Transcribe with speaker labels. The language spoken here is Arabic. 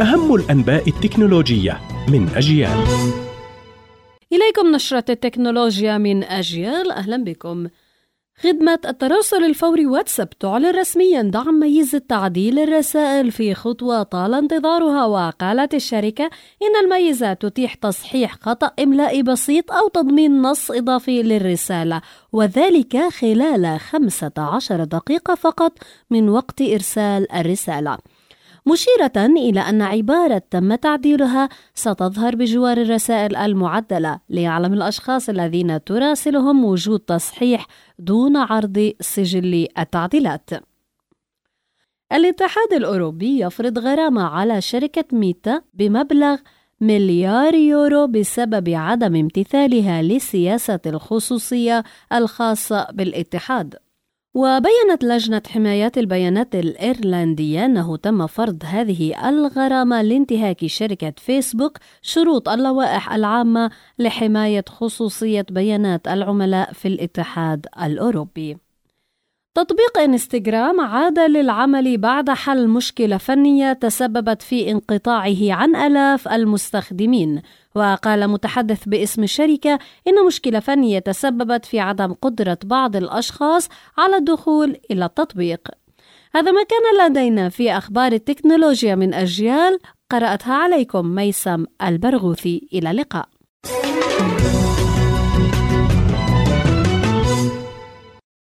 Speaker 1: أهم الأنباء التكنولوجية من أجيال.
Speaker 2: إليكم نشرة التكنولوجيا من أجيال. أهلا بكم. خدمة التراسل الفوري واتساب تعلن رسميا دعم ميزة تعديل الرسائل في خطوة طال انتظارها. وقالت الشركة إن الميزة تتيح تصحيح خطأ إملائي بسيط أو تضمين نص إضافي للرسالة وذلك خلال 15 دقيقة فقط من وقت إرسال الرسالة. مشيرة إلى أن عبارة تم تعديلها ستظهر بجوار الرسائل المعدلة ليعلم الأشخاص الذين تراسلهم وجود تصحيح دون عرض سجل التعديلات. الاتحاد الأوروبي يفرض غرامة على شركة ميتا بمبلغ مليار يورو بسبب عدم امتثالها لسياسة الخصوصية الخاصة بالاتحاد. وبينت لجنة حماية البيانات الإيرلندية أنه تم فرض هذه الغرامة لانتهاك شركة فيسبوك شروط اللوائح العامة لحماية خصوصية بيانات العملاء في الاتحاد الأوروبي. تطبيق انستغرام عاد للعمل بعد حل مشكلة فنية تسببت في انقطاعه عن آلاف المستخدمين. وقال متحدث باسم الشركة إن مشكلة فنية تسببت في عدم قدرة بعض الأشخاص على الدخول إلى التطبيق. هذا ما كان لدينا في أخبار التكنولوجيا من أجيال. قرأتها عليكم ميسم البرغوثي. إلى اللقاء.